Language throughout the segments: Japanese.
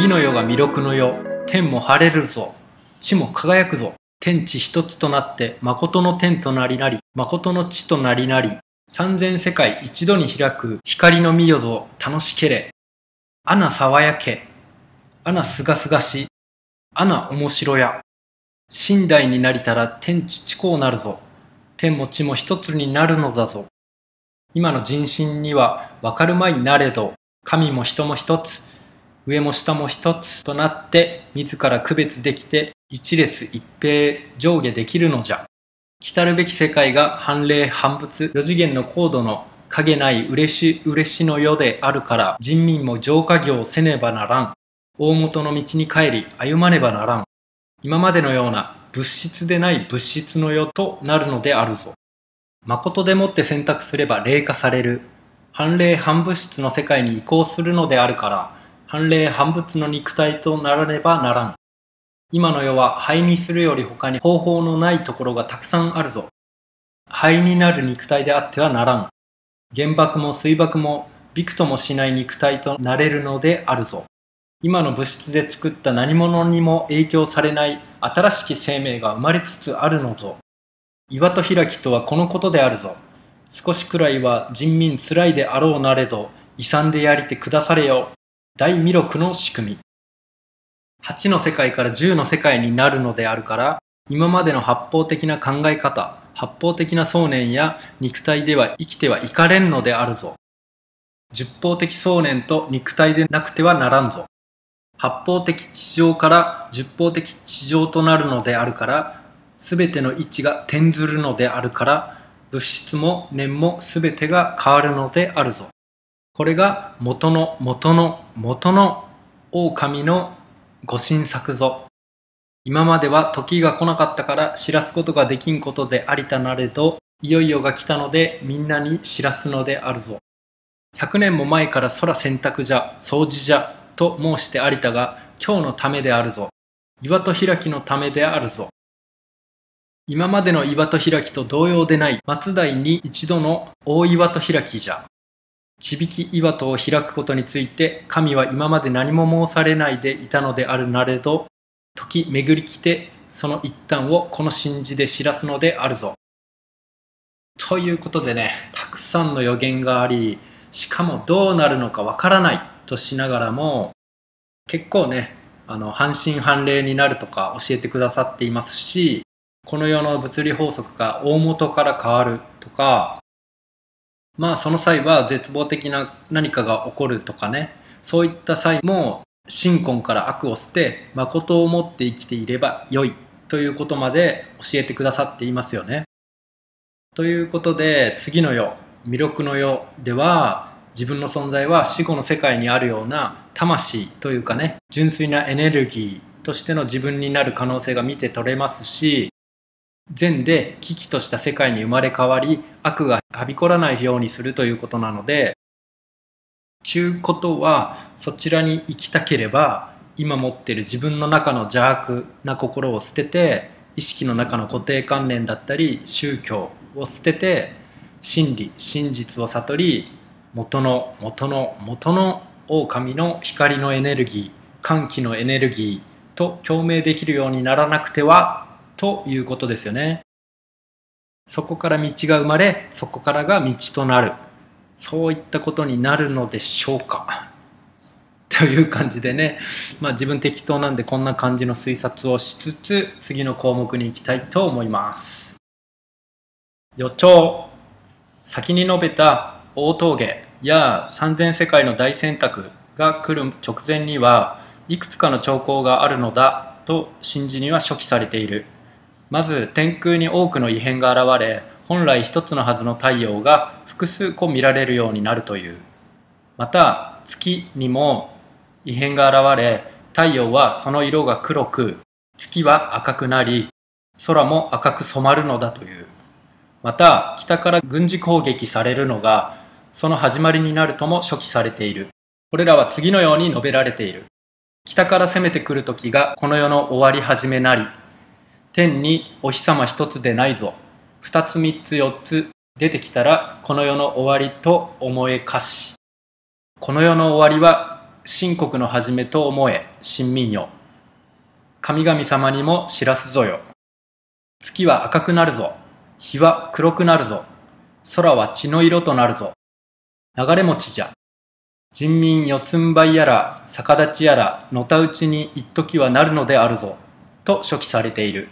次の世が弥勒の世天も晴れるぞ。地も輝くぞ。天地一つとなって誠の天となりなり誠の地となりなり。三千世界一度に開く光の御代ぞ楽しけれ。アナ爽やけ。アナすがすがしアナ面白や。寝台になりたら天地地高なるぞ。天も地も一つになるのだぞ。今の人心にはわかるまいなれど。神も人も一つ。上も下も一つとなって自ら区別できて一列一平上下できるのじゃ。来るべき世界が反霊反仏四次元の高度の影ない嬉し嬉しの世であるから人民も浄化業せねばならん。大元の道に帰り歩まねばならん。今までのような物質でない物質の世となるのであるぞ。誠でもって選択すれば霊化される。反霊反物質の世界に移行するのであるから反霊反物の肉体とならねばならん。今の世は灰にするより他に方法のないところがたくさんあるぞ。灰になる肉体であってはならん。原爆も水爆もびくともしない肉体となれるのであるぞ。今の物質で作った何者にも影響されない新しき生命が生まれつつあるのぞ。岩と開きとはこのことであるぞ。少しくらいは人民つらいであろうなれど、遺産でやりてくだされよ。大弥勒の仕組み。8の世界から10の世界になるのであるから、今までの八方的な考え方、八方的な想念や肉体では生きてはいかれんのであるぞ。十方的想念と肉体でなくてはならんぞ。八方的地上から十方的地上となるのであるから、すべての位置が転ずるのであるから、物質も念もすべてが変わるのであるぞ。これが元の元の元の狼のご神作ぞ。今までは時が来なかったから知らすことができんことでありたなれど、いよいよが来たのでみんなに知らすのであるぞ。百年も前から空洗濯じゃ、掃除じゃ、と申してありたが、今日のためであるぞ。岩と開きのためであるぞ。今までの岩と開きと同様でない松代に一度の大岩と開きじゃ。ちびき岩戸を開くことについて神は今まで何も申されないでいたのであるなれど時巡り来てその一端をこの神事で知らすのであるぞ。ということでねたくさんの予言がありしかもどうなるのかわからないとしながらも結構ねあの半信半霊になるとか教えてくださっていますしこの世の物理法則が大元から変わるとかまあその際は絶望的な何かが起こるとかねそういった際も信根から悪を捨て誠をもって生きていればよいということまで教えてくださっていますよね。ということで次の世弥勒の世では自分の存在は死後の世界にあるような魂というかね純粋なエネルギーとしての自分になる可能性が見て取れますし善で危機とした世界に生まれ変わり悪がはびこらないようにするということなのでちゅうことはそちらに行きたければ今持ってる自分の中の邪悪な心を捨てて意識の中の固定観念だったり宗教を捨てて真理真実を悟り元の元の元の狼の光のエネルギー歓喜のエネルギーと共鳴できるようにならなくてはということですよね。そこから道が生まれ、そこからが道となる。そういったことになるのでしょうか。という感じでね、まあ自分適当なんでこんな感じの推察をしつつ、次の項目に行きたいと思います。予兆。先に述べた大峠や三千世界の大選択が来る直前には、いくつかの兆候があるのだと信じには初期されている。まず天空に多くの異変が現れ本来一つのはずの太陽が複数個見られるようになるという。また月にも異変が現れ太陽はその色が黒く月は赤くなり空も赤く染まるのだという。また北から軍事攻撃されるのがその始まりになるとも初期されている。これらは次のように述べられている。北から攻めてくる時がこの世の終わり始めなり。天にお日様一つでないぞ。二つ三つ四つ出てきたらこの世の終わりと思えかし。この世の終わりは秦国の始めと思え、新民よ。神々様にも知らすぞよ。月は赤くなるぞ。日は黒くなるぞ。空は血の色となるぞ。流れ餅じゃ。人民四つん這いやら、逆立ちやら、のたうちに一時はなるのであるぞ。と書記されている。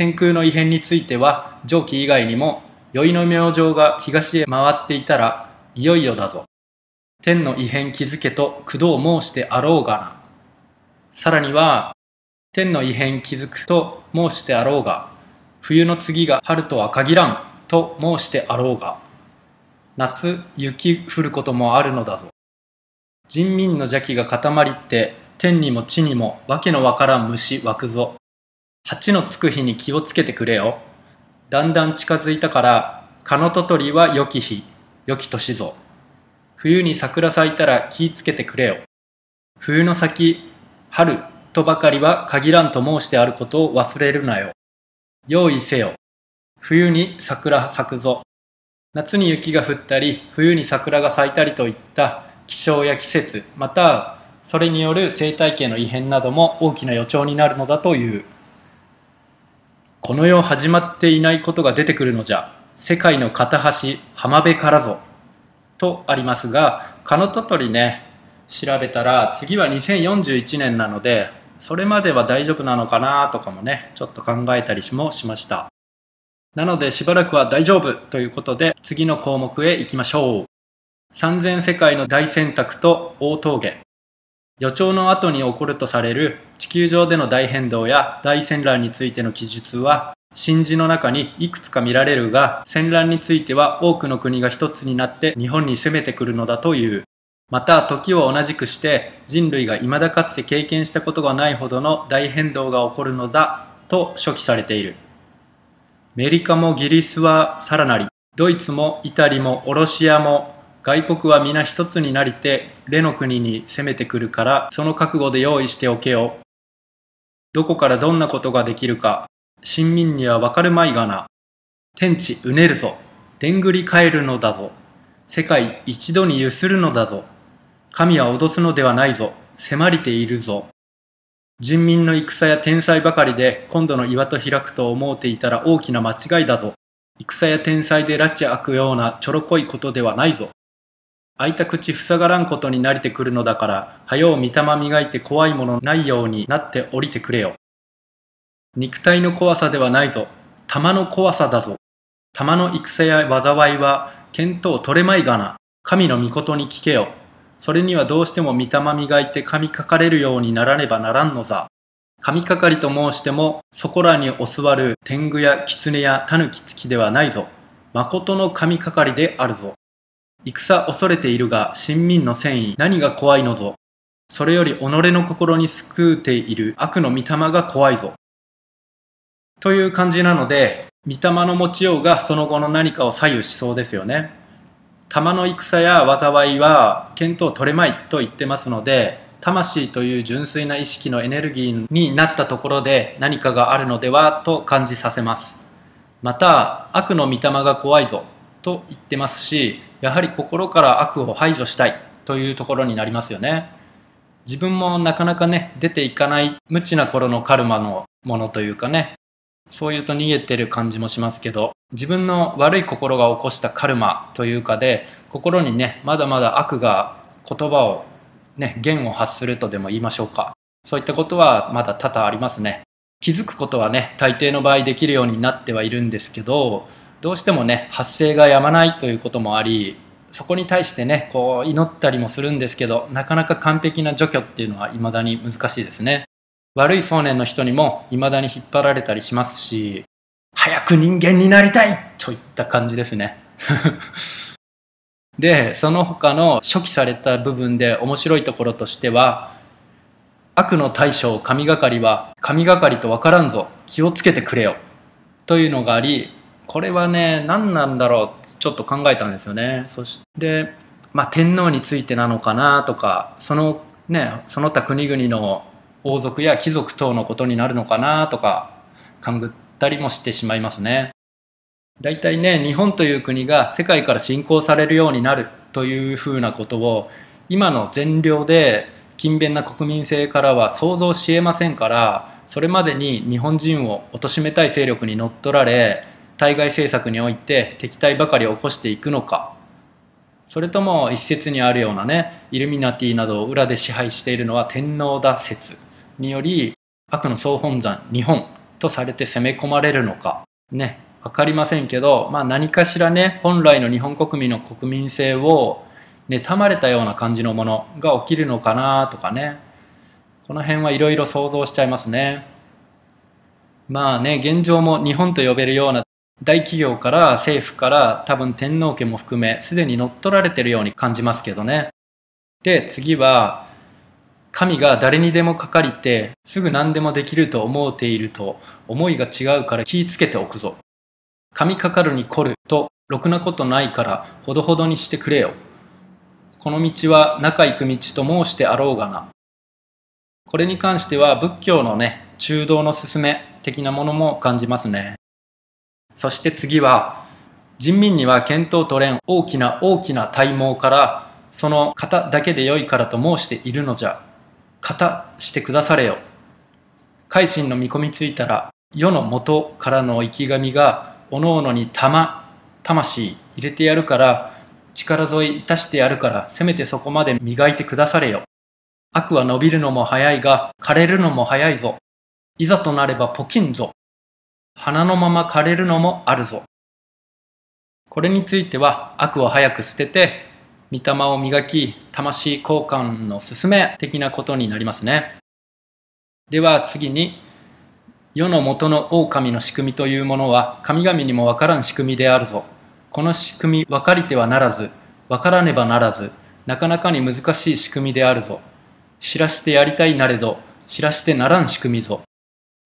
天空の異変については、上記以外にも、宵の明星が東へ回っていたら、いよいよだぞ。天の異変気づけと工藤申してあろうがな。さらには、天の異変気づくと申してあろうが、冬の次が春とは限らんと申してあろうが、夏雪降ることもあるのだぞ。人民の邪気が固まりって天にも地にもわけのわからん虫湧くぞ。蜂のつく日に気をつけてくれよ。だんだん近づいたから、蚊のととりは良き日、良き年ぞ。冬に桜咲いたら気ぃつけてくれよ。冬の先、春とばかりは限らんと申してあることを忘れるなよ。用意せよ。冬に桜咲くぞ。夏に雪が降ったり、冬に桜が咲いたりといった気象や季節、またそれによる生態系の異変なども大きな予兆になるのだという。この世始まっていないことが出てくるのじゃ。世界の片端、浜辺からぞ。とありますが、カノトトリね、調べたら次は2041年なので、それまでは大丈夫なのかなとかもね、ちょっと考えたりもしました。なのでしばらくは大丈夫ということで次の項目へ行きましょう。三千世界の大選択と大峠。予兆の後に起こるとされる地球上での大変動や大戦乱についての記述は神事の中にいくつか見られるが、戦乱については多くの国が一つになって日本に攻めてくるのだという。また、時を同じくして人類が未だかつて経験したことがないほどの大変動が起こるのだと書記されている。メリカもギリスはさらなり、ドイツもイタリもオロシアも外国は皆一つになりて、レの国に攻めてくるから、その覚悟で用意しておけよ。どこからどんなことができるか、親民にはわかるまいがな。天地うねるぞ。でんぐり返るのだぞ。世界一度にゆするのだぞ。神は脅すのではないぞ。迫りているぞ。人民の戦や天才ばかりで今度の岩と開くと思うていたら大きな間違いだぞ。戦や天才で拉致開くようなちょろこいことではないぞ。開いた口塞がらんことに慣れてくるのだから、はよう御霊磨いて怖いものないようになって降りてくれよ。肉体の怖さではないぞ。玉の怖さだぞ。玉の戦や災いは、見当取れまいがな。神の御事に聞けよ。それにはどうしても御霊磨いて神かかれるようにならねばならんのざ。神かかりと申しても、そこらにお座る天狗や狐や狸付きではないぞ。誠の神かかりであるぞ。戦恐れているが、親民の戦意、何が怖いのぞ。それより己の心に救うている悪の御霊が怖いぞ。という感じなので、御霊の持ちようがその後の何かを左右しそうですよね。玉の戦や災いは見当取れまいと言ってますので、魂という純粋な意識のエネルギーになったところで何かがあるのではと感じさせます。また、悪の御霊が怖いぞと言ってますし、やはり心から悪を排除したいというところになりますよね。自分もなかなかね、出ていかない無知な頃のカルマのものというかね、そう言うと逃げてる感じもしますけど、自分の悪い心が起こしたカルマというかで、心にね、まだまだ悪が言葉をね、言を発するとでも言いましょうか。そういったことはまだ多々ありますね。気づくことはね、大抵の場合できるようになってはいるんですけど、どうしてもね、発生がやまないということもあり、そこに対してね、こう祈ったりもするんですけど、なかなか完璧な除去っていうのは未だに難しいですね。悪い想念の人にも未だに引っ張られたりしますし、早く人間になりたいといった感じですね。で、その他の初期された部分で面白いところとしては、悪の大将神がかりは神がかりとわからんぞ気をつけてくれよというのがありこれはね何なんだろうちょっと考えたんですよねそしてまあ天皇についてなのかなとかそのねその他国々の王族や貴族等のことになるのかなとか勘ぐったりもしてしまいますね。大体ね、日本という国が世界から信仰されるようになるというふうなことを今の善良で勤勉な国民性からは想像しえませんからそれまでに日本人を貶めたい勢力に乗っ取られ対外政策において敵対ばかり起こしていくのか。それとも一説にあるようなねイルミナティなどを裏で支配しているのは天皇だ説。により悪の総本山日本とされて攻め込まれるのか。ね分かりませんけど、まあ、何かしらね本来の日本国民の国民性を妬まれたような感じのものが起きるのかなとかね。この辺はいろいろ想像しちゃいますね。まあね現状も日本と呼べるような大企業から政府から多分天皇家も含めすでに乗っ取られてるように感じますけどね。で、次は神が誰にでもかかりてすぐ何でもできると思うていると思いが違うから気ぃつけておくぞ。神かかるに来るとろくなことないからほどほどにしてくれよ。この道は中行く道と申してあろうがな。これに関しては仏教のね、中道の勧め的なものも感じますね。そして次は、人民には見当取れん大きな大きな体毛から、その型だけで良いからと申しているのじゃ。型してくだされよ。改心の見込みついたら、世の元からの生き神が、おのおのに玉、魂入れてやるから、力添えいたしてやるから、せめてそこまで磨いてくだされよ。悪は伸びるのも早いが、枯れるのも早いぞ。いざとなればポキンぞ。花のまま枯れるのもあるぞ。これについては悪を早く捨てて、御霊を磨き、魂交換の進め的なことになりますね。では次に、世の元の狼の仕組みというものは神々にもわからん仕組みであるぞ。この仕組み分かりてはならず、分からねばならず、なかなかに難しい仕組みであるぞ。知らしてやりたいなれど、知らしてならん仕組みぞ。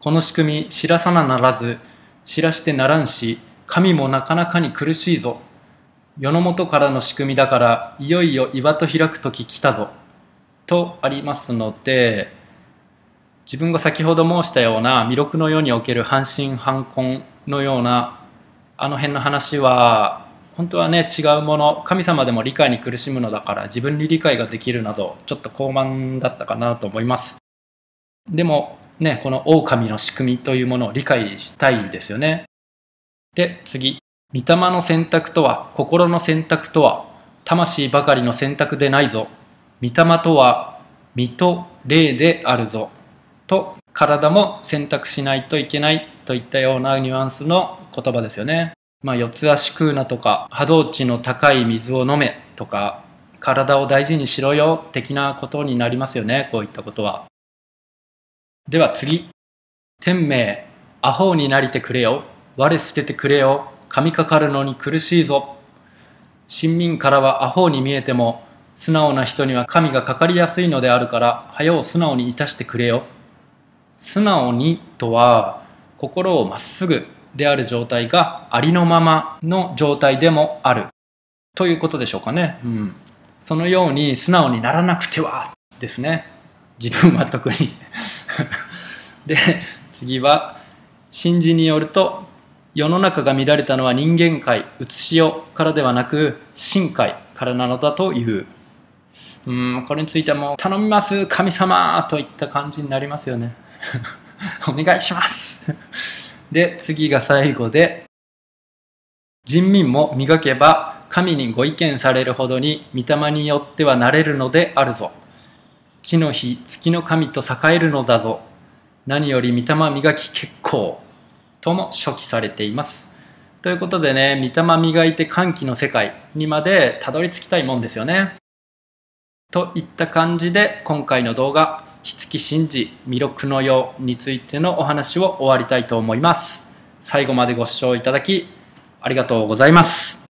この仕組み知らさなならず、知らしてならんし、神もなかなかに苦しいぞ。世の元からの仕組みだから、いよいよ岩と開く時来たぞ。とありますので、自分が先ほど申したような弥勒の世における半信半根のようなあの辺の話は本当はね違うもの神様でも理解に苦しむのだから自分に理解ができるなどちょっと高慢だったかなと思いますでもね、この狼の仕組みというものを理解したいですよね。で、次。御霊の選択とは、心の選択とは、魂ばかりの選択でないぞ。御霊とは、身と霊であるぞ。と、体も選択しないといけないといったようなニュアンスの言葉ですよね。まあ、四つ足食うなとか、波動値の高い水を飲めとか、体を大事にしろよ的なことになりますよね、こういったことは。では次。天命、アホになりてくれよ。我捨ててくれよ。神かかるのに苦しいぞ。親民からはアホに見えても、素直な人には神がかかりやすいのであるから、早う素直にいたしてくれよ。素直にとは、心をまっすぐである状態がありのままの状態でもある。ということでしょうかね。うん。そのように素直にならなくてはですね。自分は特に で次は神事によると世の中が乱れたのは人間界うつしよからではなく神界からなのだという。うんこれについても頼みます神様といった感じになりますよね。お願いします。で次が最後で人民も磨けば神にご意見されるほどに御霊によってはなれるのであるぞ。地の日月の神と栄えるのだぞ。何より御霊磨き結構とも書記されています。ということでね御霊磨いて歓喜の世界にまでたどり着きたいもんですよね。といった感じで今回の動画「火付神事弥勒の世」についてのお話を終わりたいと思います。最後までご視聴いただきありがとうございます。